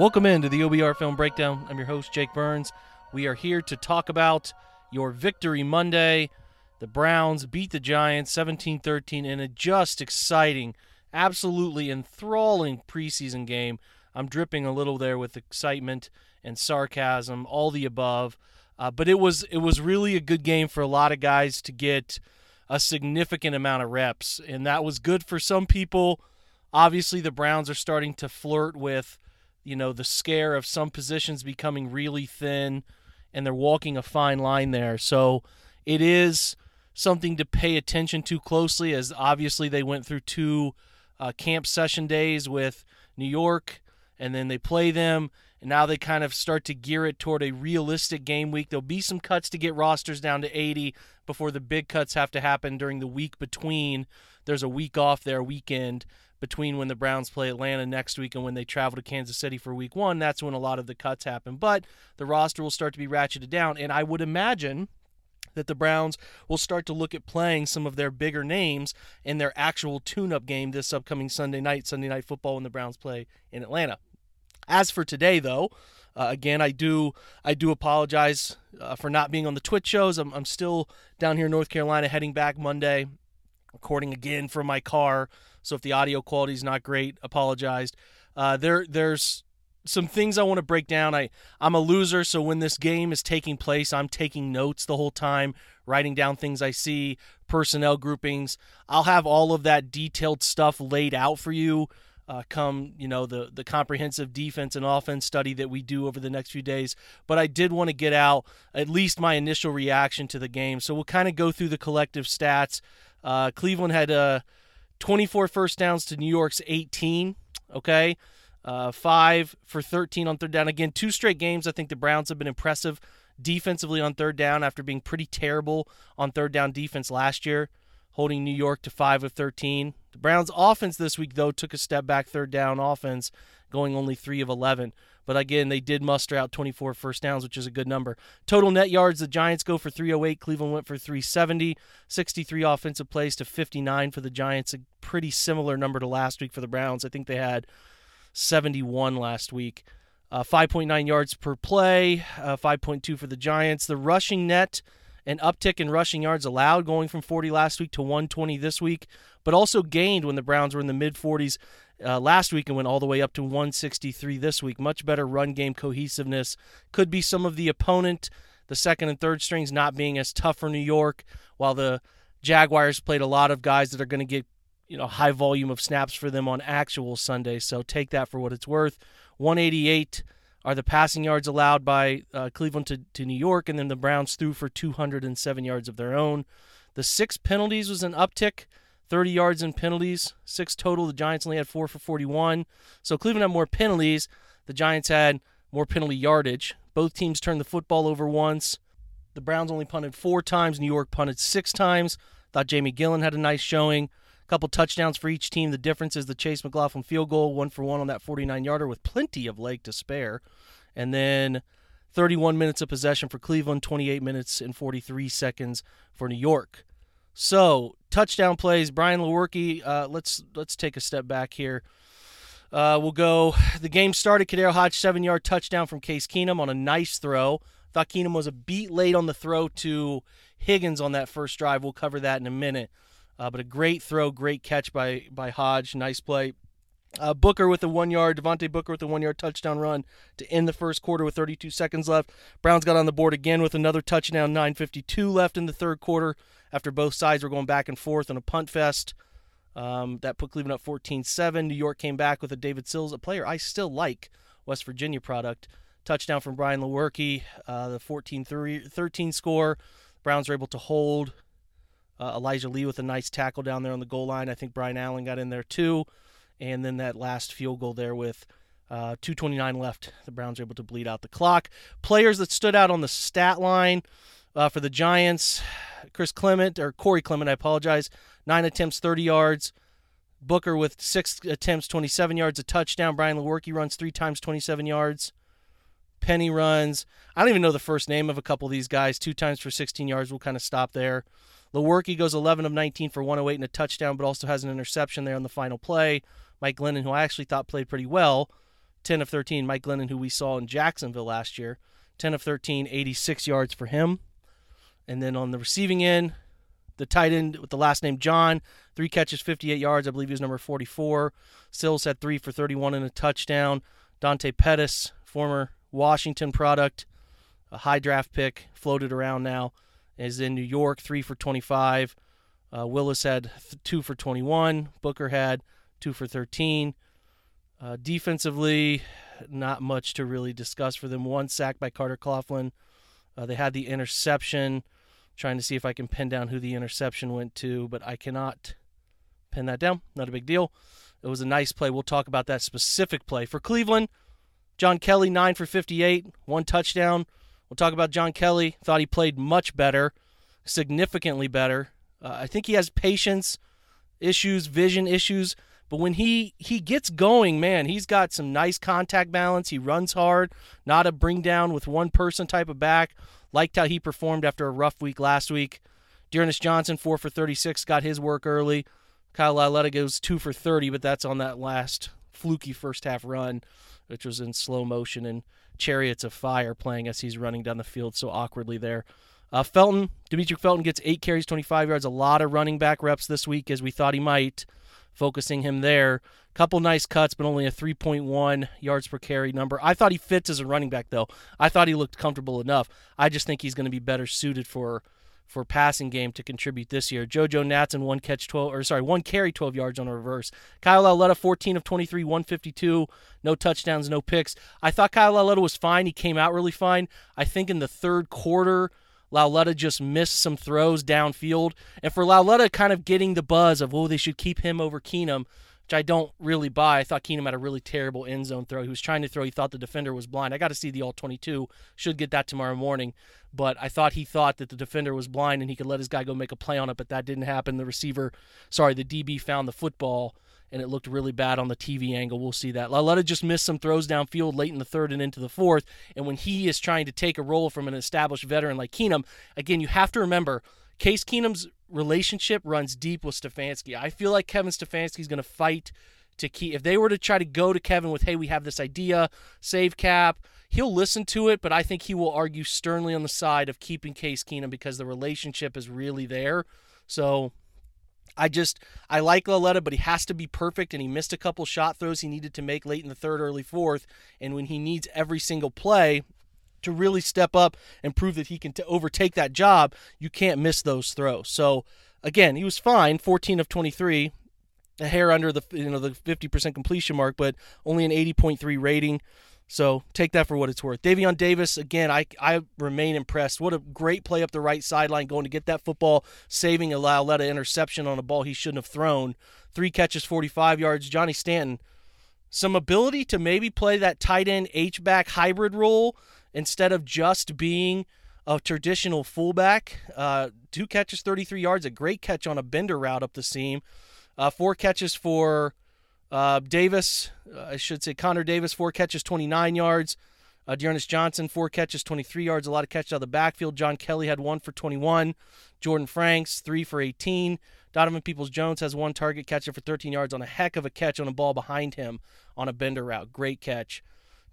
Welcome into the OBR Film Breakdown. I'm your host, Jake Burns. We are here to talk about your victory Monday. The Browns beat the Giants 17 13 in a just exciting, absolutely enthralling preseason game. I'm dripping a little there with excitement and sarcasm, all the above. Uh, but it was it was really a good game for a lot of guys to get a significant amount of reps, and that was good for some people. Obviously, the Browns are starting to flirt with you know, the scare of some positions becoming really thin and they're walking a fine line there. So it is something to pay attention to closely as obviously they went through two uh, camp session days with New York and then they play them and now they kind of start to gear it toward a realistic game week. There'll be some cuts to get rosters down to 80 before the big cuts have to happen during the week between. There's a week off there, weekend between when the Browns play Atlanta next week and when they travel to Kansas City for week one. That's when a lot of the cuts happen. But the roster will start to be ratcheted down. And I would imagine that the Browns will start to look at playing some of their bigger names in their actual tune up game this upcoming Sunday night, Sunday night football, when the Browns play in Atlanta. As for today, though, uh, again, I do I do apologize uh, for not being on the Twitch shows. I'm, I'm still down here in North Carolina, heading back Monday, recording again from my car. So if the audio quality is not great, apologized. Uh, there there's some things I want to break down. I I'm a loser, so when this game is taking place, I'm taking notes the whole time, writing down things I see, personnel groupings. I'll have all of that detailed stuff laid out for you. Uh, come you know the the comprehensive defense and offense study that we do over the next few days but i did want to get out at least my initial reaction to the game so we'll kind of go through the collective stats uh, cleveland had a 24 first downs to New York's 18. Okay. Uh, five for 13 on third down. Again, two straight games. I think the Browns have been impressive defensively on third down after being pretty terrible on third down defense last year, holding New York to five of 13. The Browns' offense this week, though, took a step back third down offense, going only three of 11. But again, they did muster out 24 first downs, which is a good number. Total net yards, the Giants go for 308. Cleveland went for 370. 63 offensive plays to 59 for the Giants. A pretty similar number to last week for the Browns. I think they had 71 last week. Uh, 5.9 yards per play, uh, 5.2 for the Giants. The rushing net, an uptick in rushing yards allowed, going from 40 last week to 120 this week, but also gained when the Browns were in the mid 40s uh, last week and went all the way up to 163 this week. Much better run game cohesiveness. Could be some of the opponent, the second and third strings not being as tough for New York, while the Jaguars played a lot of guys that are going to get you know high volume of snaps for them on actual Sunday. So take that for what it's worth. 188 are the passing yards allowed by uh, Cleveland to, to New York, and then the Browns threw for 207 yards of their own. The six penalties was an uptick 30 yards in penalties, six total. The Giants only had four for 41. So Cleveland had more penalties. The Giants had more penalty yardage. Both teams turned the football over once. The Browns only punted four times. New York punted six times. Thought Jamie Gillan had a nice showing. A couple touchdowns for each team. The difference is the Chase McLaughlin field goal, one for one on that 49 yarder with plenty of leg to spare. And then 31 minutes of possession for Cleveland, 28 minutes and 43 seconds for New York. So touchdown plays. Brian Lewerke. Uh, let's let's take a step back here. Uh, we'll go. The game started. KhaDarel Hodge seven yard touchdown from Case Keenum on a nice throw. Thought Keenum was a beat late on the throw to Higgins on that first drive. We'll cover that in a minute. Uh, but a great throw, great catch by by Hodge. Nice play. Uh, Booker with a one yard, Devontae Booker with a one yard touchdown run to end the first quarter with 32 seconds left. Browns got on the board again with another touchdown, 9.52 left in the third quarter after both sides were going back and forth on a punt fest. Um, that put Cleveland up 14 7. New York came back with a David Sills, a player I still like, West Virginia product. Touchdown from Brian Lewerke, uh, the 14 13 score. Browns were able to hold uh, Elijah Lee with a nice tackle down there on the goal line. I think Brian Allen got in there too. And then that last field goal there with Uh, 229 left. The Browns are able to bleed out the clock. Players that stood out on the stat line uh, for the Giants Chris Clement, or Corey Clement, I apologize. Nine attempts, 30 yards. Booker with six attempts, 27 yards, a touchdown. Brian Lewerke runs three times, 27 yards. Penny runs. I don't even know the first name of a couple of these guys. Two times for 16 yards. We'll kind of stop there. Lewerke goes 11 of 19 for 108 and a touchdown, but also has an interception there on the final play. Mike Glennon, who I actually thought played pretty well, 10 of 13. Mike Glennon, who we saw in Jacksonville last year, 10 of 13, 86 yards for him. And then on the receiving end, the tight end with the last name John, three catches, 58 yards. I believe he was number 44. Sills had three for 31 and a touchdown. Dante Pettis, former Washington product, a high draft pick, floated around now, is in New York, three for 25. Uh, Willis had th- two for 21. Booker had two for 13. Uh, defensively, not much to really discuss for them. One sack by Carter Coughlin. Uh, they had the interception. Trying to see if I can pin down who the interception went to, but I cannot pin that down. Not a big deal. It was a nice play. We'll talk about that specific play. For Cleveland, John Kelly, 9 for 58, one touchdown. We'll talk about John Kelly. Thought he played much better, significantly better. Uh, I think he has patience issues, vision issues, but when he he gets going, man, he's got some nice contact balance. He runs hard, not a bring down with one person type of back. Liked how he performed after a rough week last week. D'Ernest Johnson, 4 for 36, got his work early. Kyle Lauletta goes 2 for 30, but that's on that last fluky first half run, which was in slow motion and chariots of fire playing as he's running down the field so awkwardly there. Uh, Felton, Demetric Felton gets eight carries, 25 yards, a lot of running back reps this week as we thought he might, focusing him there. Couple nice cuts, but only a 3.1 yards per carry number. I thought he fits as a running back, though. I thought he looked comfortable enough. I just think he's going to be better suited for for passing game to contribute this year. JoJo Natson one catch 12 or sorry, one carry 12 yards on a reverse. Kyle Lauletta 14 of 23, 152, no touchdowns, no picks. I thought Kyle Lauletta was fine. He came out really fine. I think in the third quarter Lauletta just missed some throws downfield. And for Lauletta kind of getting the buzz of, oh, they should keep him over Keenum, which I don't really buy. I thought Keenum had a really terrible end zone throw. He was trying to throw. He thought the defender was blind. I got to see the all 22. Should get that tomorrow morning. But I thought he thought that the defender was blind and he could let his guy go make a play on it, but that didn't happen. The receiver, sorry, the DB found the football and it looked really bad on the TV angle. We'll see that. Lauletta just missed some throws downfield late in the third and into the fourth. And when he is trying to take a role from an established veteran like Keenum, again, you have to remember Case Keenum's relationship runs deep with Stefanski. I feel like Kevin Stefanski is going to fight to keep. If they were to try to go to Kevin with, "Hey, we have this idea, save cap," he'll listen to it, but I think he will argue sternly on the side of keeping Case Keenum because the relationship is really there. So I just I like Lauletta, but he has to be perfect, and he missed a couple shot throws he needed to make late in the third, early fourth, and when he needs every single play, to really step up and prove that he can t- overtake that job, you can't miss those throws. So again, he was fine, 14 of 23, a hair under the you know the 50% completion mark, but only an 80.3 rating. So take that for what it's worth. Davion Davis, again, I, I remain impressed. What a great play up the right sideline, going to get that football, saving a Lauletta interception on a ball he shouldn't have thrown. Three catches, 45 yards. Johnny Stanton, some ability to maybe play that tight end H back hybrid role instead of just being a traditional fullback. Uh, two catches, 33 yards, a great catch on a bender route up the seam. Uh, four catches for uh, Davis, uh, I should say Connor Davis, four catches, 29 yards. Uh, D'Ernest Johnson, four catches, 23 yards, a lot of catches out of the backfield. John Kelly had one for 21. Jordan Franks, three for 18. Donovan Peoples Jones has one target catcher for 13 yards on a heck of a catch on a ball behind him on a bender route. Great catch.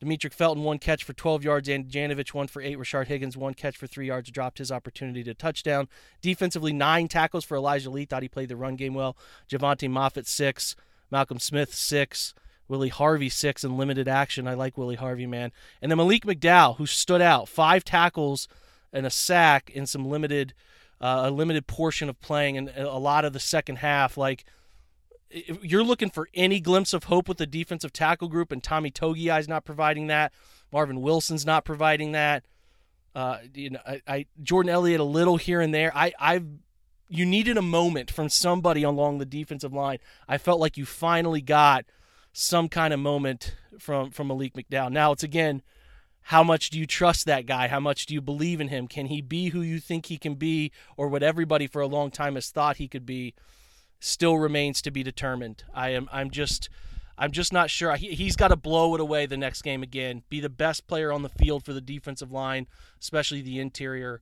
Demetric Felton, one catch for 12 yards, and Janovich, one for eight. Rashard Higgins, one catch for three yards, dropped his opportunity to touchdown. Defensively, nine tackles for Elijah Lee. Thought he played the run game well. Jovante Moffatt, six. Malcolm Smith, six. Willie Harvey, six in limited action. I like Willie Harvey, man. And then Malik McDowell, who stood out, five tackles and a sack in some limited, uh, a limited portion of playing and a lot of the second half. Like, you're looking for any glimpse of hope with the defensive tackle group, and Tommy is not providing that. Marvin Wilson's not providing that. Uh, you know, I, I Jordan Elliott a little here and there. I I've you needed a moment from somebody along the defensive line. I felt like you finally got some kind of moment from from Malik McDowell. Now it's again, how much do you trust that guy? How much do you believe in him? Can he be who you think he can be, or what everybody for a long time has thought he could be? Still remains to be determined. I am. I'm just. I'm just not sure. He, he's got to blow it away the next game again. Be the best player on the field for the defensive line, especially the interior.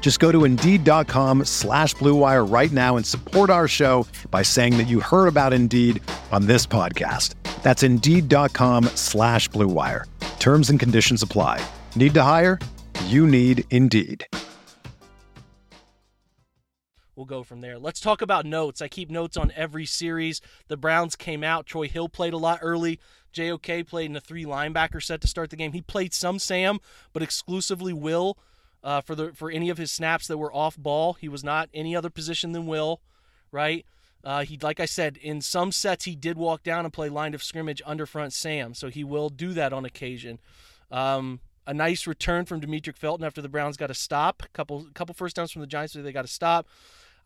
Just go to Indeed.com slash BlueWire right now and support our show by saying that you heard about Indeed on this podcast. That's Indeed.com slash BlueWire. Terms and conditions apply. Need to hire? You need Indeed. We'll go from there. Let's talk about notes. I keep notes on every series. The Browns came out. Troy Hill played a lot early. JOK played in a three linebacker set to start the game. He played some Sam, but exclusively Will uh, for the for any of his snaps that were off ball. He was not any other position than Will, right? Uh, he, like I said, in some sets he did walk down and play line of scrimmage under front Sam, so he will do that on occasion. Um, a nice return from Demetric Felton after the Browns got a stop. Couple couple first downs from the Giants, so they got a stop.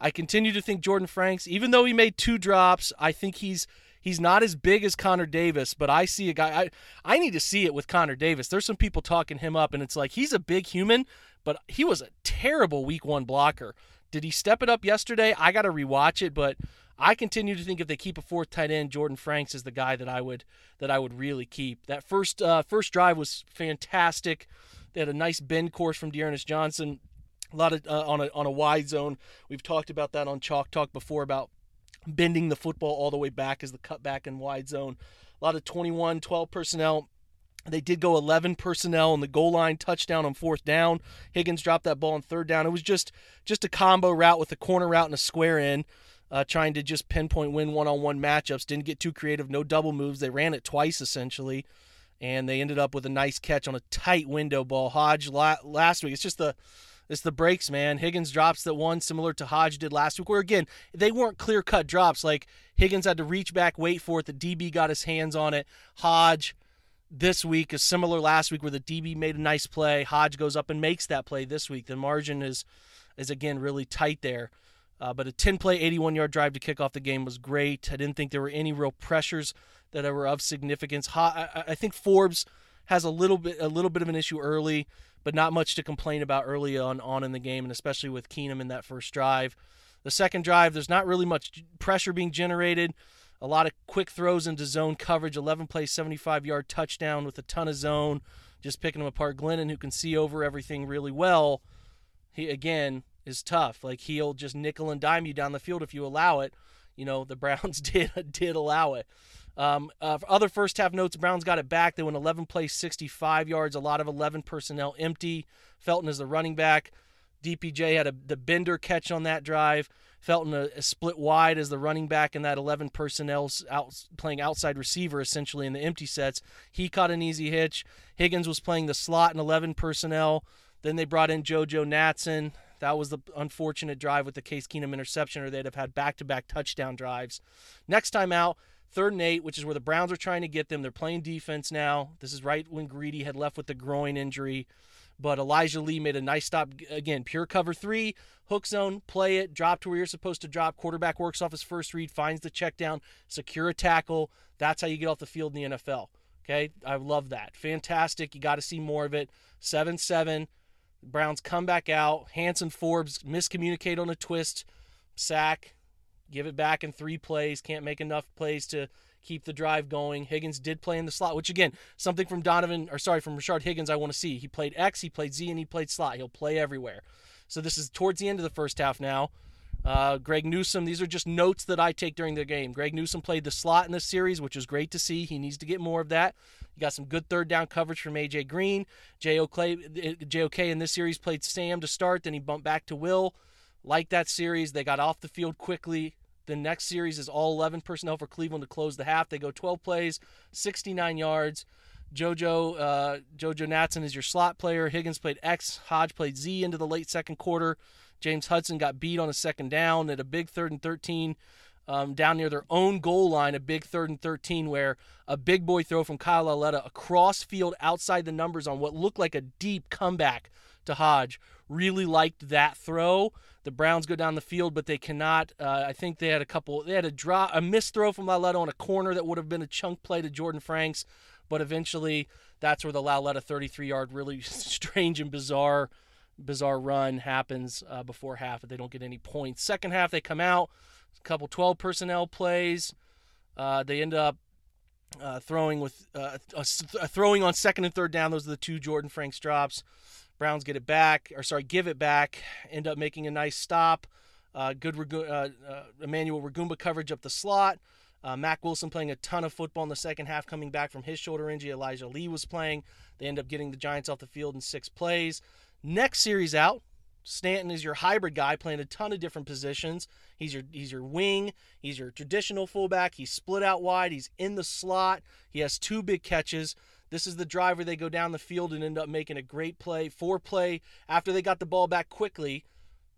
I continue to think Jordan Franks, even though he made two drops, I think he's he's not as big as Connor Davis, but I see a guy I I need to see it with Connor Davis. There's some people talking him up and it's like he's a big human, but he was a terrible week 1 blocker. Did he step it up yesterday? I got to rewatch it, but I continue to think if they keep a fourth tight end, Jordan Franks is the guy that I would that I would really keep. That first uh, first drive was fantastic. They had a nice bend course from D'Ernest Johnson a lot of uh, on a on a wide zone. We've talked about that on Chalk Talk before about bending the football all the way back as the cutback and wide zone. A lot of 21, 12 personnel. They did go 11 personnel on the goal line touchdown on fourth down. Higgins dropped that ball on third down. It was just just a combo route with a corner route and a square in. Uh, trying to just pinpoint win one-on-one matchups. Didn't get too creative. No double moves. They ran it twice essentially, and they ended up with a nice catch on a tight window ball. Hodge la- last week. It's just the it's the breaks, man. Higgins drops that one similar to Hodge did last week, where again, they weren't clear cut drops. Like Higgins had to reach back, wait for it. The DB got his hands on it. Hodge this week is similar last week where the DB made a nice play. Hodge goes up and makes that play this week. The margin is is again really tight there. Uh, but a 10 play, 81 yard drive to kick off the game was great. I didn't think there were any real pressures that were of significance. I, I think Forbes has a little bit a little bit of an issue early but not much to complain about early on on in the game, and especially with Keenum in that first drive. The second drive, there's not really much pressure being generated. A lot of quick throws into zone coverage. 11 plays, 75 yard touchdown with a ton of zone. Just picking them apart. Glennon, who can see over everything really well, he again is tough. Like he'll just nickel and dime you down the field if you allow it. You know the Browns did did allow it. Um, uh, other first half notes, Browns got it back. They went 11 plays, 65 yards, a lot of 11 personnel empty. Felton is the running back. DPJ had a, the bender catch on that drive. Felton a, a split wide as the running back in that 11 personnel out, playing outside receiver essentially in the empty sets. He caught an easy hitch. Higgins was playing the slot in 11 personnel. Then they brought in JoJo Natson. That was the unfortunate drive with the Case Keenum interception, or they'd have had back to back touchdown drives. Next time out, Third and eight, which is where the Browns are trying to get them. They're playing defense now. This is right when Greedy had left with the groin injury. But Elijah Lee made a nice stop. Again, pure cover three, hook zone, play it, drop to where you're supposed to drop. Quarterback works off his first read, finds the check down, secure a tackle. That's how you get off the field in the NFL. Okay, I love that. Fantastic. You got to see more of it. 7 7. Browns come back out. Hanson Forbes miscommunicate on a twist, sack give it back in three plays, can't make enough plays to keep the drive going. Higgins did play in the slot, which again, something from Donovan or sorry, from Rashard Higgins I want to see. He played X, he played Z, and he played slot. He'll play everywhere. So this is towards the end of the first half now. Uh, Greg Newsome, these are just notes that I take during the game. Greg Newsome played the slot in this series, which is great to see. He needs to get more of that. You got some good third down coverage from AJ Green. JOK in this series played Sam to start, then he bumped back to Will. Like that series, they got off the field quickly. The next series is all 11 personnel for Cleveland to close the half. They go 12 plays, 69 yards. Jojo uh, Jojo Natson is your slot player. Higgins played X. Hodge played Z into the late second quarter. James Hudson got beat on a second down at a big third and 13 um, down near their own goal line, a big third and 13, where a big boy throw from Kyle Lauletta across field outside the numbers on what looked like a deep comeback to Hodge. Really liked that throw. The Browns go down the field, but they cannot. Uh, I think they had a couple. They had a draw, a missed throw from Lauletta on a corner that would have been a chunk play to Jordan Franks, but eventually that's where the Lauletta 33-yard really strange and bizarre, bizarre run happens uh, before half. They don't get any points, second half they come out, a couple 12 personnel plays. Uh, they end up uh, throwing with uh, throwing on second and third down. Those are the two Jordan Franks drops. Browns get it back, or sorry, give it back. End up making a nice stop. Uh, good uh, uh, Emmanuel Rugamba coverage up the slot. Uh, Mack Wilson playing a ton of football in the second half, coming back from his shoulder injury. Elijah Lee was playing. They end up getting the Giants off the field in six plays. Next series out, Stanton is your hybrid guy, playing a ton of different positions. He's your he's your wing. He's your traditional fullback. He's split out wide. He's in the slot. He has two big catches. This is the driver they go down the field and end up making a great play. Four play after they got the ball back quickly,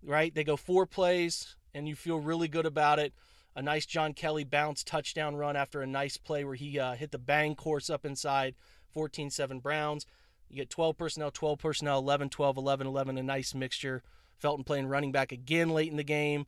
right? They go four plays and you feel really good about it. A nice John Kelly bounce touchdown run after a nice play where he uh, hit the bang course up inside 14 7 Browns. You get 12 personnel, 12 personnel, 11, 12, 11, 11, a nice mixture. Felton playing running back again late in the game,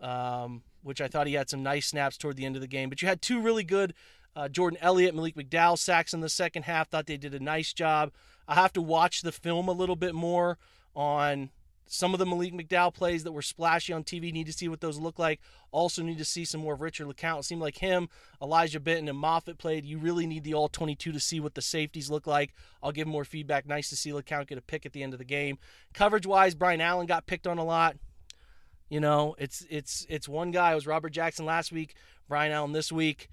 um, which I thought he had some nice snaps toward the end of the game. But you had two really good uh, Jordan Elliott, Malik McDowell sacks in the second half. Thought they did a nice job. I have to watch the film a little bit more on some of the Malik McDowell plays that were splashy on TV. Need to see what those look like. Also need to see some more of Richard LeCounte. It seemed like him, Elijah Benton, and Moffatt played. You really need the all 22 to see what the safeties look like. I'll give more feedback. Nice to see LeCounte get a pick at the end of the game. Coverage wise, Brian Allen got picked on a lot. You know, it's it's it's one guy. It was Robert Jackson last week. Brian Allen this week.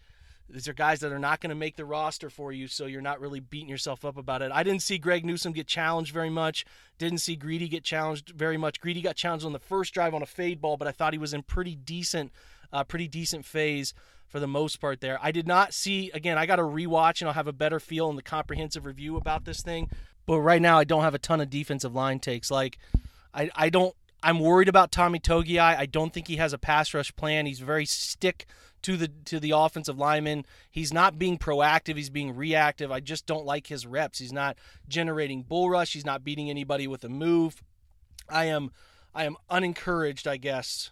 These are guys that are not going to make the roster for you, so you're not really beating yourself up about it. I didn't see Greg Newsome get challenged very much. Didn't see Greedy get challenged very much. Greedy got challenged on the first drive on a fade ball, but I thought he was in pretty decent, uh, pretty decent phase for the most part there. I did not see again. I got to rewatch and I'll have a better feel in the comprehensive review about this thing. But right now, I don't have a ton of defensive line takes. Like, I I don't. I'm worried about Tommy Togiai. I don't think he has a pass rush plan. He's very stick to the to the offensive lineman. He's not being proactive, he's being reactive. I just don't like his reps. He's not generating bull rush, he's not beating anybody with a move. I am I am unencouraged, I guess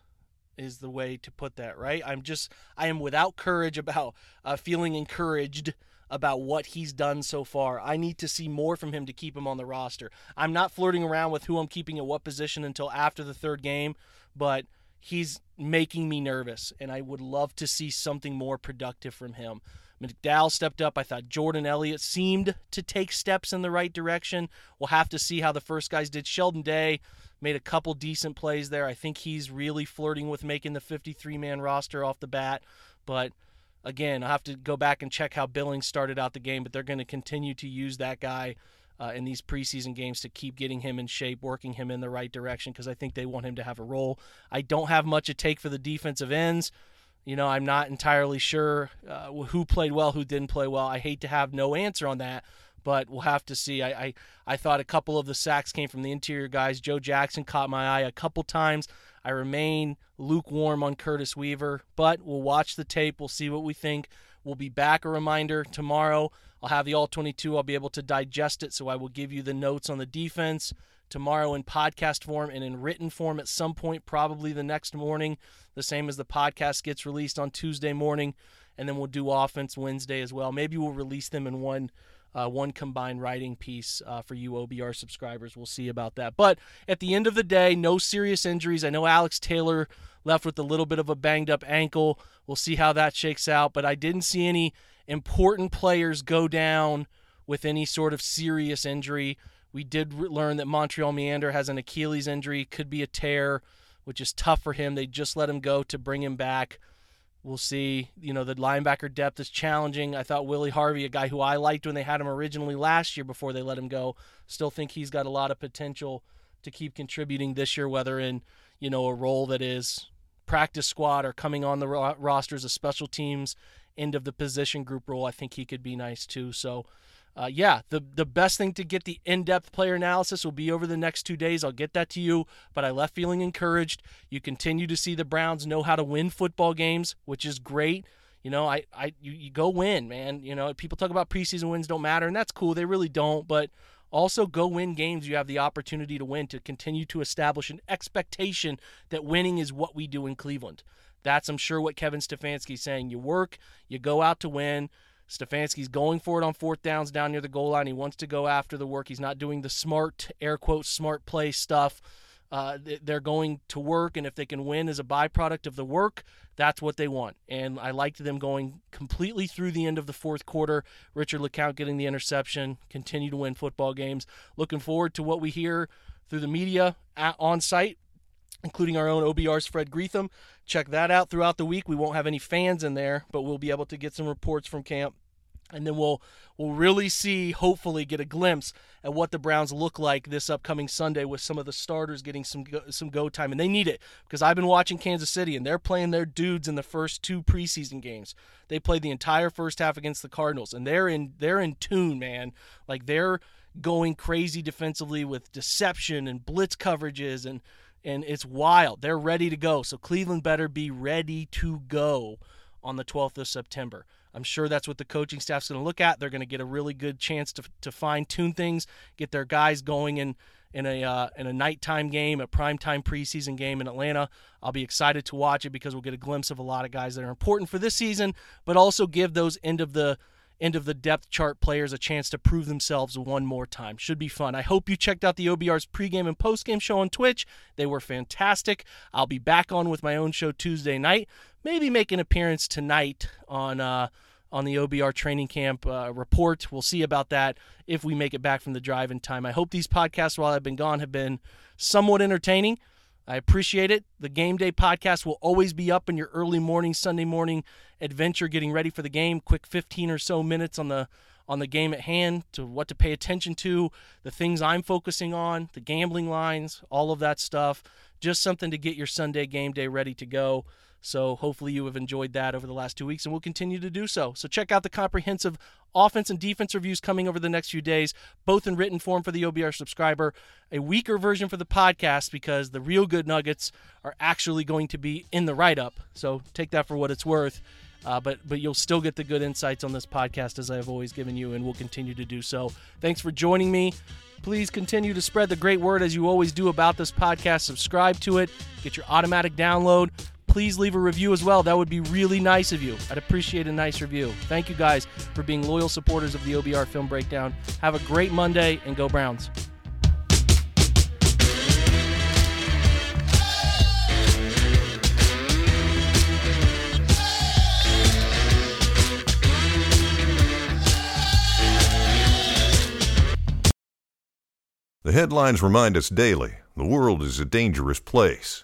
is the way to put that, right? I'm just I am without courage about uh, feeling encouraged about what he's done so far. I need to see more from him to keep him on the roster. I'm not flirting around with who I'm keeping at what position until after the third game, but he's making me nervous, and I would love to see something more productive from him. McDowell stepped up. I thought Jordan Elliott seemed to take steps in the right direction. We'll have to see how the first guys did. Sheldon Day made a couple decent plays there. I think he's really flirting with making the 53 man roster off the bat. But again, I'll have to go back and check how Billings started out the game, but they're going to continue to use that guy uh, in these preseason games to keep getting him in shape, working him in the right direction because I think they want him to have a role. I don't have much at take for the defensive ends. You know, I'm not entirely sure uh, who played well, who didn't play well. I hate to have no answer on that, but we'll have to see. I, I, I thought a couple of the sacks came from the interior guys. Joe Jackson caught my eye a couple times. I remain lukewarm on Curtis Weaver, but we'll watch the tape. We'll see what we think. We'll be back a reminder tomorrow I'll have the all 22. I'll be able to digest it, so I will give you the notes on the defense tomorrow in podcast form and in written form at some point, probably the next morning, the same as the podcast gets released on Tuesday morning. And then we'll do offense Wednesday as well. Maybe we'll release them in one. Uh, one combined writing piece uh, for you OBR subscribers. We'll see about that. But at the end of the day, no serious injuries. I know Alex Taylor left with a little bit of a banged up ankle. We'll see how that shakes out. But I didn't see any important players go down with any sort of serious injury. We did learn that Montrel Meander has an Achilles injury, could be a tear, which is tough for him. They just let him go to bring him back. We'll see. You know, the linebacker depth is challenging. I thought Willie Harvey, a guy who I liked when they had him originally last year before they let him go, still think he's got a lot of potential to keep contributing this year, whether in, you know, a role that is practice squad or coming on the ro- roster as a special teams end of the position group role. I think he could be nice too. So, uh, yeah, the the best thing to get the in-depth player analysis will be over the next two days. I'll get that to you, but I left feeling encouraged. You continue to see the Browns know how to win football games, which is great. You know, I, I you, you go win, man. You know, people talk about preseason wins don't matter, and that's cool. They really don't, but also go win games you have the opportunity to win to continue to establish an expectation that winning is what we do in Cleveland. That's, I'm sure, what Kevin Stefanski's saying. You work, you go out to win. Stefanski's going for it on fourth downs down near the goal line. He wants to go after the work. He's not doing the smart, air quote, smart play stuff. Uh, they're going to work, and if they can win as a byproduct of the work, that's what they want. And I liked them going completely through the end of the fourth quarter. Richard LeCounte getting the interception, continue to win football games. Looking forward to what we hear through the media at, on site, including our own OBR's Fred Greetham. Check that out throughout the week. We won't have any fans in there, but we'll be able to get some reports from camp and then we'll we'll really see hopefully get a glimpse at what the Browns look like this upcoming Sunday with some of the starters getting some go, some go time and they need it because I've been watching Kansas City and they're playing their dudes in the first two preseason games. They played the entire first half against the Cardinals and they're in they're in tune, man. Like they're going crazy defensively with deception and blitz coverages and and it's wild. They're ready to go. So Cleveland better be ready to go on the 12th of September. I'm sure that's what the coaching staff's going to look at. They're going to get a really good chance to, to fine tune things, get their guys going in in a uh, in a nighttime game, a primetime preseason game in Atlanta. I'll be excited to watch it because we'll get a glimpse of a lot of guys that are important for this season, but also give those end of the end of the depth chart players a chance to prove themselves one more time. Should be fun. I hope you checked out the OBR's pregame and postgame show on Twitch. They were fantastic. I'll be back on with my own show Tuesday night. Maybe make an appearance tonight on uh, on the OBR training camp uh, report. We'll see about that if we make it back from the drive in time. I hope these podcasts while I've been gone have been somewhat entertaining. I appreciate it. The game day podcast will always be up in your early morning, Sunday morning adventure, getting ready for the game. Quick 15 or so minutes on the on the game at hand to what to pay attention to, the things I'm focusing on, the gambling lines, all of that stuff. Just something to get your Sunday game day ready to go. So hopefully you have enjoyed that over the last two weeks and we will continue to do so. So check out the comprehensive offense and defense reviews coming over the next few days, both in written form for the OBR subscriber, a weaker version for the podcast because the real good nuggets are actually going to be in the write up. So take that for what it's worth. Uh, but but you'll still get the good insights on this podcast as I have always given you, and will continue to do so. Thanks for joining me. Please continue to spread the great word as you always do about this podcast. Subscribe to it, get your automatic download please leave a review as well. That would be really nice of you. I'd appreciate a nice review. Thank you guys for being loyal supporters of the OBR Film Breakdown. Have a great Monday and go Browns. The headlines remind us daily the world is a dangerous place.